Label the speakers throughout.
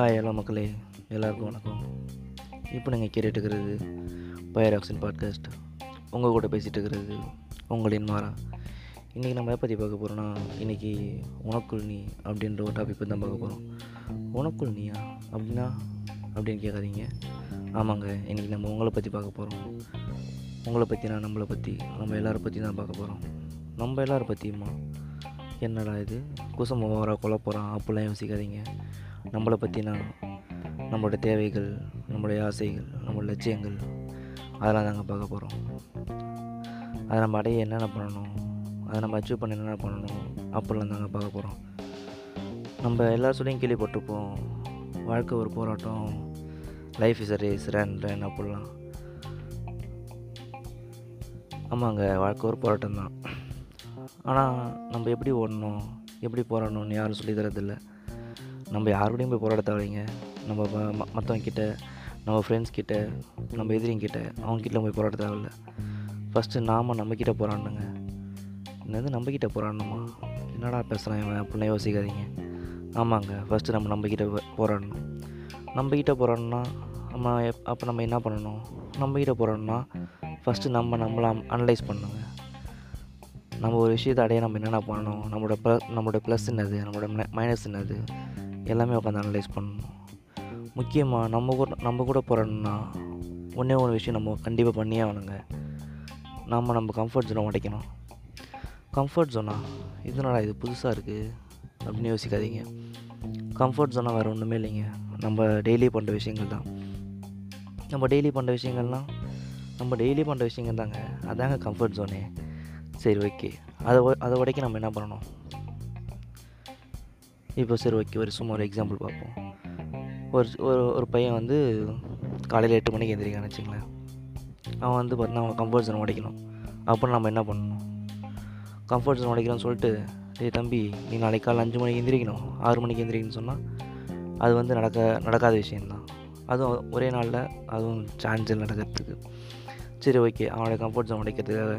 Speaker 1: ஆ எல்லா மக்களே எல்லாருக்கும் வணக்கம். இப்போ நீங்கள் கேட்டுட்டு இருக்கிறது பயர் ஆக்சன் பாட்காஸ்ட். உங்கள் கூட பேசிகிட்டு இருக்கிறது உங்களின் மாறா. இன்றைக்கி நம்ம எதை பற்றி பார்க்க போகிறோன்னா இன்றைக்கி உனக்குள் நீ அப்படின்ற ஒரு டாபிக் பற்றி தான் பார்க்க போகிறோம் உனக்குள் நீயா அப்படின்னா அப்படின்னு கேட்காதீங்க. ஆமாங்க இன்றைக்கி நம்ம உங்களை பற்றி பார்க்க போகிறோம் உங்களை பற்றினா நம்மளை பற்றி நம்ம எல்லோரை பற்றி தான் பார்க்க போகிறோம் நம்ம எல்லோரை பற்றியுமா என்னடா இது? குசம் ஓவராக கொலை போகிறான் அப்படிலாம் யோசிக்காதீங்க. நம்மளை பற்றினா நம்மளோட தேவைகள் நம்மளுடைய ஆசைகள் நம்மளோட லட்சியங்கள் அதெல்லாம் தாங்க பார்க்க போகிறோம் அதை நம்ம அடைய என்னென்ன பண்ணணும்? அதை நம்ம அச்சீவ் பண்ண என்னென்ன பண்ணணும்? அப்படிலாம் தாங்க பார்க்க போகிறோம் நம்ம எல்லார் சொல்லியும் கேள்விப்பட்டிருப்போம். வாழ்க்கை ஒரு போராட்டம். Life is a race run run அப்படிலாம். ஆமாங்க வாழ்க்கை ஒரு போராட்டம் தான் ஆனால் நம்ம எப்படி ஓடணும்? எப்படி போராடணும்னு யாரும் சொல்லி தரதில்ல. நம்ம யாரோடையும் போய் போராட தேவையில்லைங்க நம்ம ம- மற்றவங்க நம்ம ஃப்ரெண்ட்ஸ் கிட்ட நம்ம எதிரிங்க கிட்ட அவங்க போய் போராட தேவையில்ல. ஃபஸ்ட்டு நாம் நம்மக்கிட்ட போராடணுங்க. என்னது நம்மக்கிட்ட போராடணுமா? என்னடா பேசுகிறான் இவன்? அப்படிலாம் யோசிக்காதீங்க. ஆமாங்க ஃபஸ்ட்டு நம்ம நம்மக்கிட்ட போராடணும். நம்மக்கிட்ட போராடணும்னா நம்ம எப் அப்போ நம்ம என்ன பண்ணணும்? நம்மக்கிட்ட போராடணும்னா ஃபஸ்ட்டு நம்ம நம்மளை அனலைஸ் பண்ணணுங்க நம்ம ஒரு விஷயத்தை அடைய நம்ம என்னென்ன பண்ணணும்? நம்மளோட ப்ள நம்மளோட ப்ளஸ் என்னது? நம்மளோட மைனஸ் என்னது? எல்லாமே உட்காந்து அனலைஸ் பண்ணணும். முக்கியமாக நம்ம கூட நம்ம கூட போகிறோன்னா ஒன்றே ஒரு விஷயம் நம்ம கண்டிப்பாக பண்ணியே ஆகணுங்க. நம்ம நம்ம கம்ஃபர்ட் ஜோனை உடைக்கணும். கம்ஃபர்ட் ஜோனா இதனால் இது புதுசாக இருக்குது அப்படின்னு யோசிக்காதீங்க. கம்ஃபர்ட் ஜோனாக வேறு ஒன்றுமே இல்லைங்க. நம்ம டெய்லி பண்ணுற விஷயங்கள் தான். நம்ம டெய்லி பண்ணுற விஷயங்கள்லாம் நம்ம டெய்லி பண்ணுற விஷயங்கள் தாங்க. அதாங்க கம்ஃபர்ட் ஜோனே சரி ஓகே அதை அதை உடைக்க நம்ம என்ன பண்ணணும்? இப்போ சரி ஓகே ஒரு சும்மா ஒரு எக்ஸாம்பிள் பார்ப்போம். ஒரு ஒரு ஒரு பையன் வந்து காலையில் எட்டு மணிக்கு எந்திரிக்கான்னு வச்சுங்களேன் அவன் வந்து பார்த்தீங்கன்னா அவன் கம்ஃபர்ட் ஜோன் உடைக்கணும். அப்போ நம்ம என்ன பண்ணணும்? கம்ஃபர்ட் ஜோன் உடைக்கணும்னு சொல்லிட்டு டே தம்பி நீ நாளைக்கு காலையில் அஞ்சு மணிக்கு எந்திரிக்கணும். ஆறு மணிக்கு எந்திரிக்கணும்னு சொன்னால் அது வந்து நடக்க நடக்காத விஷயந்தான் அதுவும் ஒரே நாளில் அதுவும் சான்ஸ் இல்லை நடக்கிறதுக்கு. சரி ஓகே அவனோட கம்ஃபர்ட் ஜோன் உடைக்கிறதுக்காக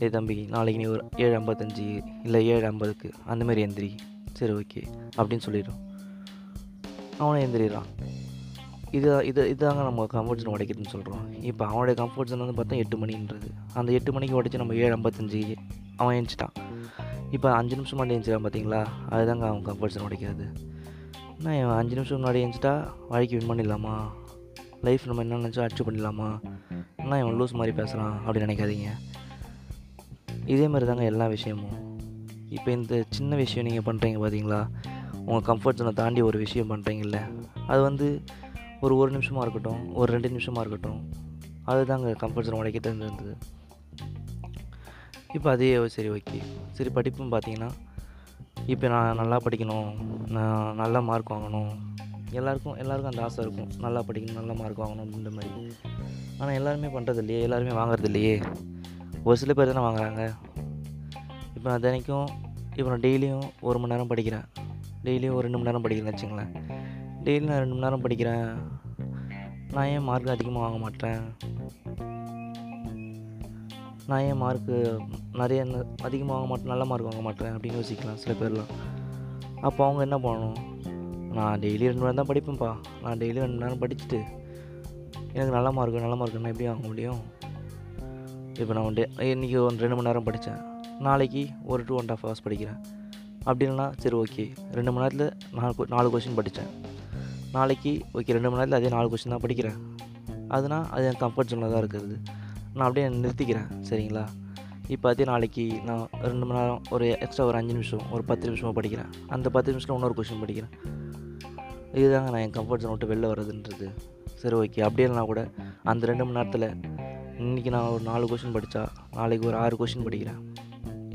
Speaker 1: டே தம்பி நாளைக்கு நீ ஒரு ஏழு ஐம்பத்தஞ்சு இல்லை ஏழு ஐம்பதுக்கு அந்தமாரி எந்திரி. சரி ஓகே அப்படின்னு சொல்லிடும். அவனை எந்திரிடுறான் இது இது இதாங்க நம்ம கம்ஃபர்ட் ஜோன் உடைக்கிறதுன்னு சொல்கிறோம் இப்போ அவனுடைய கம்ஃபர்ட் ஜோன் வந்து பார்த்தா எட்டு மணின்றது. அந்த எட்டு மணிக்கு உடைச்சி நம்ம ஏழு ஐம்பத்தஞ்சு அவன் எழுந்துட்டான் இப்போ அஞ்சு நிமிஷம் முன்னாடி எழுந்துச்சிடான் பார்த்தீங்களா அதுதாங்க அவன் கம்ஃபர்ட் ஜோன் உடைக்கிறது. நான் இவன் அஞ்சு நிமிஷம் முன்னாடி எழுந்துட்டா வாழ்க்கை வின் பண்ணிடலாமா? லைஃப் நம்ம என்ன நினச்சோ அச்சீவ் பண்ணிடலாமா? என்ன இவன் லூஸ் மாதிரி பேசுகிறான் அப்படின்னு நினைக்காதீங்க. இதே மாதிரி தாங்க எல்லா விஷயமும். இப்போ இந்த சின்ன விஷயம் நீங்கள் பண்ணுறீங்க பார்த்தீங்களா? உங்கள் கம்ஃபர்ட் ஜோனை தாண்டி ஒரு விஷயம் பண்ணுறீங்கல்ல? அது வந்து ஒரு ஒரு நிமிஷமாக இருக்கட்டும் ஒரு ரெண்டு நிமிஷமாக இருக்கட்டும் அதுதாங்க கம்ஃபர்ட் ஜோன் உடைக்கிட்டு இருந்தது இப்போ அதே சரி ஓகே சரி படிப்பும் பார்த்தீங்கன்னா இப்போ நான் நல்லா படிக்கணும் நான் நல்ல மார்க் வாங்கணும். எல்லாருக்கும் எல்லாருக்கும் அந்த ஆசை இருக்கும். நல்லா படிக்கணும் நல்ல மார்க் வாங்கணும் அப்படின்ற மாதிரி. ஆனால் எல்லாருமே பண்ணுறது இல்லையே எல்லாருமே வாங்குறது இல்லையே. ஒரு சில பேர் தானே வாங்குறாங்க. இப்போ நான் தினைக்கும் இப்போ நான் டெய்லியும் ஒரு மணி நேரம் படிக்கிறேன். டெய்லியும் ஒரு ரெண்டு மணி நேரம் படிக்கிறேன்னு வச்சுங்களேன் டெய்லி நான் ரெண்டு மணி நேரம் படிக்கிறேன். நான் ஏன் மார்க் அதிகமாக வாங்க மாட்டேன்? நான் ஏன் மார்க்கு நிறைய அதிகமாக வாங்க மாட்டேன் நல்ல மார்க் வாங்க மாட்டேன் அப்படின்னு யோசிக்கலாம் சில பேர்லாம். அப்போ அவங்க என்ன பண்ணணும்? நான் டெய்லி ரெண்டு மணி நேரம் தான் படிப்பேன்ப்பா. நான் டெய்லி ரெண்டு மணி நேரம் படிச்சுட்டு எனக்கு நல்ல மார்க் நல்ல மார்க் நான் எப்படி வாங்க முடியும்? இப்போ நான் டே இன்றைக்கி ஒரு ரெண்டு மணி நேரம் படித்தேன் நாளைக்கு ஒரு டூ அண்ட் ஆஃப் ஹவர்ஸ் படிக்கிறேன். அப்படி இல்லைனா சரி ஓகே ரெண்டு மணி நேரத்தில் நாலு கொ- நாலு கொஷின் படித்தேன். நாளைக்கு ஓகே ரெண்டு மணி நேரத்தில் அதே நாலு கொஷின் தான் படிக்கிறேன். அதுனா அது என் கம்ஃபர்ட் ஜோனில் தான் இருக்கிறது நான் அப்படியே நிறுத்திக்கிறேன் சரிங்களா? இப்போ அதே நாளைக்கு நான் ரெண்டு மணி நேரம் ஒரு எக்ஸ்ட்ரா ஒரு அஞ்சு நிமிஷம் ஒரு பத்து நிமிஷமாக படிக்கிறேன். அந்த பத்து நிமிஷத்தில் இன்னொரு கொஷின் படிக்கிறேன். இதுதாங்க நான் என் கம்ஃபர்ட் ஜோன் விட்டு வெளில வர்றதுன்றது. சரி ஓகே அப்படியே இல்லைனா கூட அந்த ரெண்டு மணி நேரத்தில் இன்றைக்கி நான் ஒரு நாலு கொஷின் படித்தா நாளைக்கு ஒரு ஆறு கொஷின் படிக்கிறேன்.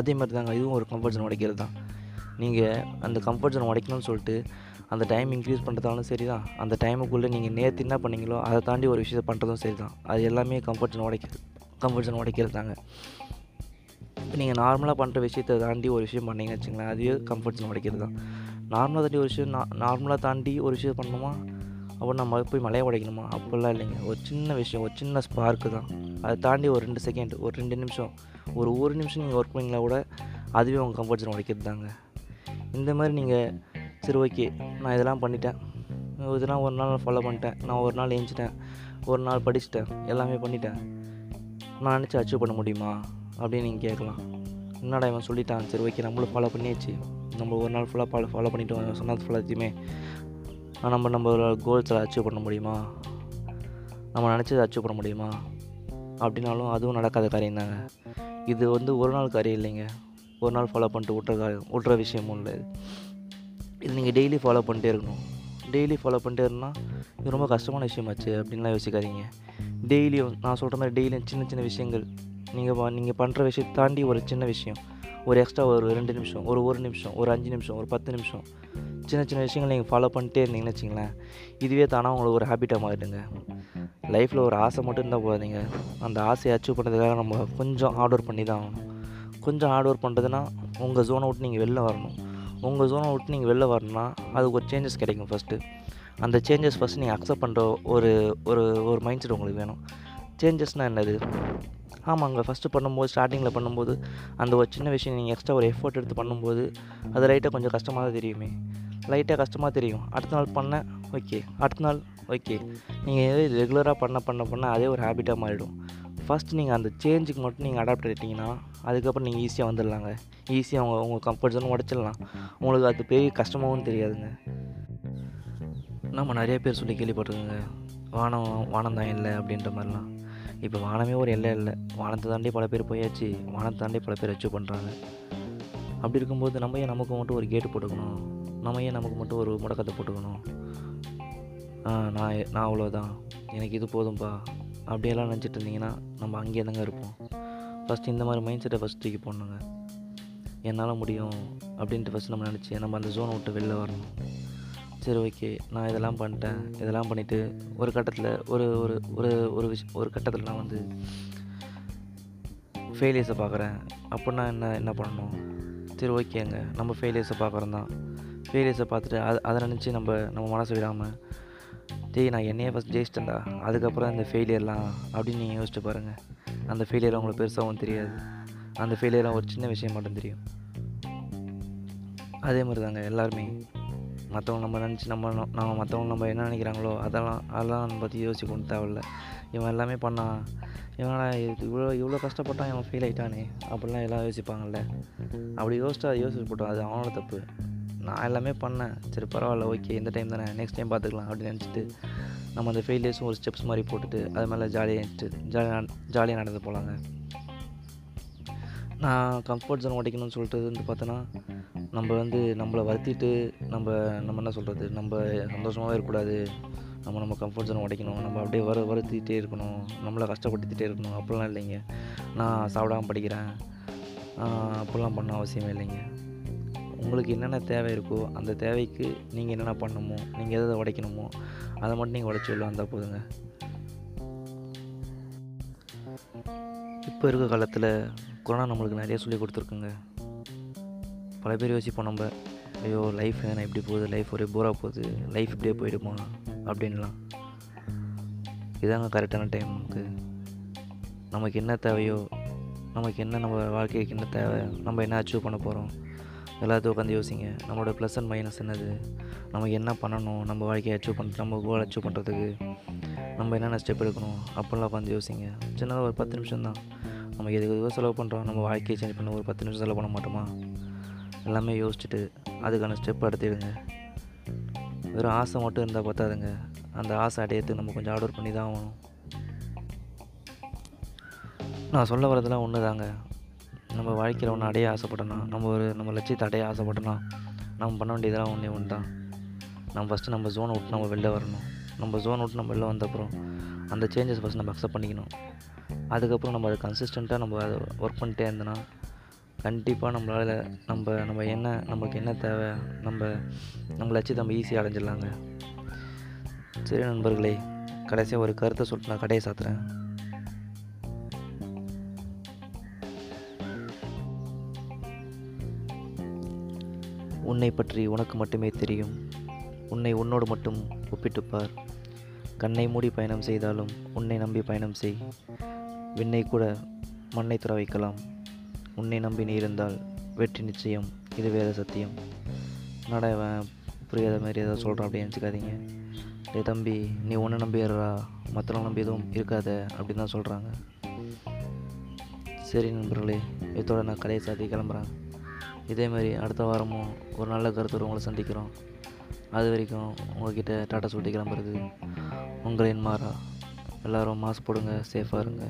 Speaker 1: அதே மாதிரி தாங்க இதுவும் ஒரு கம்ஃபர்ட் ஜோன் உடைக்கிறது தான். நீங்கள் அந்த கம்ஃபர்ட் ஜோன் உடைக்கணும்னு சொல்லிட்டு அந்த டைம் இன்க்ரீஸ் பண்ணுறதாலும் சரி தான் அந்த டைமுக்குள்ளே நீங்கள் நேற்று என்ன பண்ணீங்களோ அதை தாண்டி ஒரு விஷயத்தை பண்ணுறதும் சரி தான் அது எல்லாமே கம்ஃபர்ட் ஜோன் உடைக்கிறது கம்ஃபர்ட் ஜோன் உடைக்கிறது தாங்க. இப்போ நீங்கள் நார்மலாக பண்ணுற விஷயத்தை தாண்டி ஒரு விஷயம் பண்ணீங்கன்னு வச்சுங்களேன் அதுவே கம்ஃபர்ட் ஜோன் உடைக்கிறது தான். நார்மலாக தாண்டி ஒரு விஷயம் நார்மலாக தாண்டி ஒரு விஷயம் பண்ணணுமா? அப்போ நம்ம போய் மலையை உடைக்கணுமா? அப்படிலாம் இல்லைங்க. ஒரு சின்ன விஷயம் ஒரு சின்ன ஸ்பார்க்கு தான். அதை தாண்டி ஒரு ரெண்டு செகண்ட் ஒரு ரெண்டு நிமிஷம் ஒரு ஒரு நிமிஷம் நீங்கள் ஒர்க் பண்ணிங்களா கூட அதுவே உங்கள் கம்ஃபர்ட் ஜோன் உடைக்கிறது தாங்க இந்த மாதிரி நீங்கள் சரி ஓகே நான் இதெல்லாம் பண்ணிட்டேன். இதெல்லாம் ஒரு நாள் ஃபாலோ பண்ணிட்டேன். நான் ஒரு நாள் ஏஞ்சிட்டேன். ஒரு நாள் படிச்சுட்டேன். எல்லாமே பண்ணிட்டேன். நான் நினச்சி அச்சீவ் பண்ண முடியுமா? அப்படின்னு நீங்கள் கேட்கலாம். என்னடா இவன் சொல்லிட்டான்? சரி ஓகே நம்மளும் ஃபாலோ பண்ணியாச்சு. நம்ம ஒரு நாள் ஃபுல்லாக ஃபாலோ ஃபாலோ பண்ணிட்டு சொன்னது ஃபுல்லாத்தையுமே நம்ம நம்ம கோல்ஸில் அச்சீவ் பண்ண முடியுமா? நம்ம நினச்சதை அச்சீவ் பண்ண முடியுமா? அப்படின்னாலும் அதுவும் நடக்காத காரியம் தாங்க இது வந்து ஒரு நாள் காரியம் இல்லைங்க. ஒரு நாள் ஃபாலோ பண்ணிட்டு விட்ற காரியம் விட்ற விஷயமும் இல்லை. இது. இது நீங்கள் டெய்லி ஃபாலோ பண்ணிட்டே இருக்கணும். டெய்லி ஃபாலோ பண்ணிட்டே இருந்தால் இது ரொம்ப கஷ்டமான விஷயமாச்சு அப்படின்லாம் யோசிக்காதீங்க. டெய்லியும் நான் சொல்கிற மாதிரி டெய்லியும் சின்ன சின்ன விஷயங்கள். நீங்கள் நீங்கள் பண்ணுற விஷயத்தை தாண்டி ஒரு சின்ன விஷயம். ஒரு எக்ஸ்ட்ரா ஒரு ரெண்டு நிமிஷம் ஒரு ஒரு நிமிஷம் ஒரு அஞ்சு நிமிஷம் ஒரு பத்து நிமிஷம். சின்ன சின்ன விஷயங்கள் நீங்கள் ஃபாலோ பண்ணிட்டே இருந்தீங்கன்னு வச்சிங்களேன் இதுவே தானாக உங்களுக்கு ஒரு ஹேபிட்டாக மாறிடுங்க. லைஃப்பில் ஒரு ஆசை மட்டும் இருந்தால் போகாதீங்க. அந்த ஆசையை அச்சீவ் பண்ணுறதுக்காக நம்ம கொஞ்சம் ஹார்ட் ஒர்க் பண்ணி தான் ஆகணும். கொஞ்சம் ஹார்ட் ஒர்க் பண்ணுறதுனா உங்கள் ஜோனை விட்டு நீங்கள் வெளில வரணும். உங்கள் ஜோனை விட்டு நீங்கள் வெளில வரணும்னா அதுக்கு ஒரு சேஞ்சஸ் கிடைக்கும் ஃபஸ்ட்டு அந்த சேஞ்சஸ் ஃபஸ்ட் நீங்கள் அக்செப்ட் பண்ணுற ஒரு ஒரு ஒரு மைண்ட் செட் உங்களுக்கு வேணும். சேஞ்சஸ்னால் என்னது? ஆமாங்க ஃபஸ்ட்டு பண்ணும்போது ஸ்டார்டிங்கில் பண்ணும்போது அந்த ஒரு சின்ன விஷயம் நீங்கள் எக்ஸ்ட்ரா ஒரு எஃபோர்ட் எடுத்து பண்ணும்போது அது லைட்டாக கொஞ்சம் கஷ்டமாக தான் தெரியுமே. லைட்டாக கஷ்டமாக தெரியும். அடுத்த நாள் பண்ண ஓகே அடுத்த நாள் ஓகே. நீங்கள் எது ரெகுலராக பண்ண பண்ண பண்ண அதே ஒரு ஹேபிட்டாக மாறிடும். ஃபஸ்ட் நீங்கள் அந்த சேஞ்சுக்கு மட்டும் நீங்கள் அடாப்ட் ஆகிட்டீங்கன்னா அதுக்கப்புறம் நீங்கள் ஈஸியாக வந்துடலாங்க. ஈஸியாக உங்கள் உங்கள் கம்ஃபர்ட் ஜோன் உடச்சிடலாம். உங்களுக்கு அது பெரிய கஷ்டமாகவும் தெரியாதுங்க. நம்ம நிறைய பேர் சொல்லி கேள்விப்பட்டிருக்கோங்க. வானம் வானம் தான் இல்லை அப்படின்ற மாதிரிலாம். இப்போ வானமே ஒரு எல்லை இல்லை. வானத்தை தாண்டி பல பேர் போயாச்சு. வானத்தை தாண்டி பல பேர் அச்சீவ் பண்ணுறாங்க அப்படி இருக்கும்போது நம்ம ஏன் நமக்கு மட்டும் ஒரு கேட்டு போட்டுக்கணும்? நம்ம ஏன் நமக்கு மட்டும் ஒரு முடக்கத்தை போட்டுக்கணும்? நான் நான் அவ்வளோதான் எனக்கு இது போதும்பா. அப்படியெல்லாம் நினச்சிட்டு இருந்தீங்கன்னா நம்ம அங்கேயே தாங்க இருப்போம். ஃபஸ்ட்டு இந்த மாதிரி மைண்ட் செட்டை ஃபஸ்ட் தூக்கி போடணுங்க. என்னால் முடியும் அப்படின்ட்டு ஃபஸ்ட் நம்ம நினச்சி நம்ம அந்த ஜோனை விட்டு வெளில வரணும். சரி ஓகே நான் இதெல்லாம் பண்ணிட்டேன். இதெல்லாம் பண்ணிவிட்டு ஒரு கட்டத்தில் ஒரு ஒரு ஒரு ஒரு விஷ் ஒரு கட்டத்தில் நான் வந்து ஃபெயிலியர்ஸை பார்க்குறேன் அப்படின்னா என்ன என்ன பண்ணணும்? சரி ஓகேங்க நம்ம ஃபெயிலியர்ஸை பார்க்குறோம் தான். ஃபெயிலியர்ஸை பார்த்துட்டு அதை அதை நினச்சி நம்ம நம்ம மனசு விடாமல் டேய் நான் என்னையே ஃபஸ்ட் ஜெயிச்சிட்டேன்டா. அதுக்கப்புறம் இந்த ஃபெயிலியர்லாம் அப்படின்னு நீங்கள் யோசிச்சு பாருங்கள் அந்த ஃபெயிலியர் உங்களுக்கு பெருசாகவும் தெரியாது. அந்த ஃபெயிலியர்லாம் ஒரு சின்ன விஷயம் மட்டும் தெரியும். அதே மாதிரி தாங்க எல்லாருமே. மற்றவங்க நம்ம நினச்சி நம்ம நம்ம மற்றவங்க நம்ம என்ன நினைக்கிறாங்களோ அதெல்லாம் அதெல்லாம் நம்ம பற்றி யோசிச்சு கொண்டு தேவையில்ல. இவன் எல்லாமே பண்ணான் இவனா இவ்வளோ இவ்வளோ கஷ்டப்பட்டான் இவன் ஃபீல் ஆகிட்டானே அப்படிலாம் எல்லாம் யோசிப்பாங்கல்ல. அப்படி யோசிச்சா யோசிச்சு போட்டோம் அது அவனோட தப்பு. நான் எல்லாமே பண்ணேன். சரி பரவாயில்ல ஓகே இந்த டைம் தானே நெக்ஸ்ட் டைம் பார்த்துக்கலாம் அப்படின்னு நினச்சிட்டு நம்ம அந்த ஃபெயிலியர்ஸும் ஒரு ஸ்டெப்ஸ் மாதிரி போட்டுட்டு அது மேலே ஜாலியாக ஜாலியாக ஜாலியாக நடந்து போகலாங்க நான் கம்ஃபர்ட் ஜோன் உடைக்கணும்னு சொல்லிட்டு வந்து பார்த்தோன்னா நம்ம வந்து நம்மளை வருத்திட்டு நம்ம நம்ம என்ன சொல்கிறது நம்ம சந்தோஷமாகவே இருக்கக்கூடாது. நம்ம நம்ம கம்ஃபர்ட் ஜோன் உடைக்கணும் நம்ம அப்படியே வர வருத்திட்டே இருக்கணும். நம்மளை கஷ்டப்படுத்திகிட்டே இருக்கணும். அப்படிலாம் இல்லைங்க. நான் சாப்பிடாம படிக்கிறேன். அப்படிலாம் பண்ண அவசியமே இல்லைங்க. உங்களுக்கு என்னென்ன தேவை இருக்கோ அந்த தேவைக்கு நீங்கள் என்னென்ன பண்ணணுமோ நீங்கள் எதை உடைக்கணுமோ அதை மட்டும் நீங்கள் உடைச்சி உள்ள வந்தால் போதுங்க. இப்போ இருக்க காலத்தில் கொரோனா நம்மளுக்கு நிறைய சொல்லி கொடுத்துருக்குங்க. பல பேர் யோசிப்போம் நம்ம ஐயோ லைஃப் என்ன இப்படி போகுது லைஃப் ஒரே போராக போகுது லைஃப் இப்படியே போயிடுமா அப்படின்லாம் இதாங்க கரெக்டான டைம் நமக்கு. நமக்கு என்ன தேவையோ நமக்கு என்ன நம்ம வாழ்க்கைக்கு என்ன தேவை நம்ம என்ன அச்சீவ் பண்ண போகிறோம் எல்லாத்தையும் உட்காந்து யோசிங்க. நம்மளோட ப்ளஸ் அண்ட் மைனஸ் என்னது? நமக்கு என்ன பண்ணணும்? நம்ம வாழ்க்கையை அச்சீவ் பண்ண நம்ம கோல் அச்சீவ் பண்ணுறதுக்கு நம்ம என்னென்ன ஸ்டெப் எடுக்கணும்? அப்படிலாம் உட்காந்து யோசிங்க. சின்னதாக ஒரு பத்து நிமிஷம் தான். நம்ம எதுக்கு எதுவோ செலவு பண்ணுறோம் நம்ம வாழ்க்கையை சேஞ்ச் பண்ண ஒரு பத்து நிமிஷம் செலவு பண்ண மாட்டோமா? எல்லாமே யோசிச்சுட்டு அதுக்கான ஸ்டெப் எடுத்துடுங்க வெறும் ஆசை மட்டும் இருந்தால் பார்த்தாதுங்க அந்த ஆசை அடையிறதுக்கு நம்ம கொஞ்சம் ஆர்டர் பண்ணி தான் ஆகணும். நான் சொல்ல வரதெல்லாம் ஒன்று தாங்க நம்ம வாழ்க்கையில் ஒன்று அடைய ஆசைப்படணும். நம்ம ஒரு நம்ம லட்சியத்தை அடைய ஆசைப்படணும். நம்ம பண்ண வேண்டியதெல்லாம் ஒன்றே ஒன்று தான் நம்ம ஃபஸ்ட்டு நம்ம ஜோனை விட்டு நம்ம வெளில வரணும். நம்ம ஜோனை விட்டு நம்ம வெளில வந்தப்புறம் அந்த சேஞ்சஸ் ஃபஸ்ட் நம்ம அக்செப்ட் பண்ணிக்கணும். அதுக்கப்புறம் நம்ம அதை கன்சிஸ்டண்ட்டாக நம்ம அதை ஒர்க் பண்ணிட்டே இருந்தோன்னா கண்டிப்பாக நம்மளால் நம்ம நம்ம என்ன நமக்கு என்ன தேவை நம்ம நம்ம லட்சியத்தை நம்ம ஈஸியாக அடைஞ்சிடலாங்க. சரி நண்பர்களே கடைசியாக ஒரு கருத்தை சொல்லிட்டு நான் கடையை சாத்துறேன். உன்னை பற்றி உனக்கு மட்டுமே தெரியும். உன்னை உன்னோடு மட்டும் ஒப்பிட்டுப்பார். கண்ணை மூடி பயணம் செய்தாலும் உன்னை நம்பி பயணம் செய். விண்ணை கூட மண்ணை துற வைக்கலாம். உன்னை நம்பி நீ இருந்தால் வெற்றி நிச்சயம். இது வேத சத்தியம். என்னடா புரியாத மாதிரி ஏதோ சொல்கிறான் அப்படின்னு நினச்சிக்காதீங்க. ஏ தம்பி நீ ஒன்று நம்பி ஏறுறா. மற்றவங்க நம்பி எதுவும் இருக்காத அப்படின்னு தான் சொல்கிறாங்க சரி நண்பர்களே இதோட நான் கடையை சாத்தி கிளம்புறேன். இதேமாரி அடுத்த வாரமும் ஒரு நல்ல கருத்தோடு உங்களை சந்திக்கிறோம். அது வரைக்கும் உங்கள்கிட்ட டாட்டா சொல்லிட்டு கிளம்புறது உங்களின் மாறா. எல்லோரும் மாஸ்க் போடுங்க சேஃபாக இருங்க.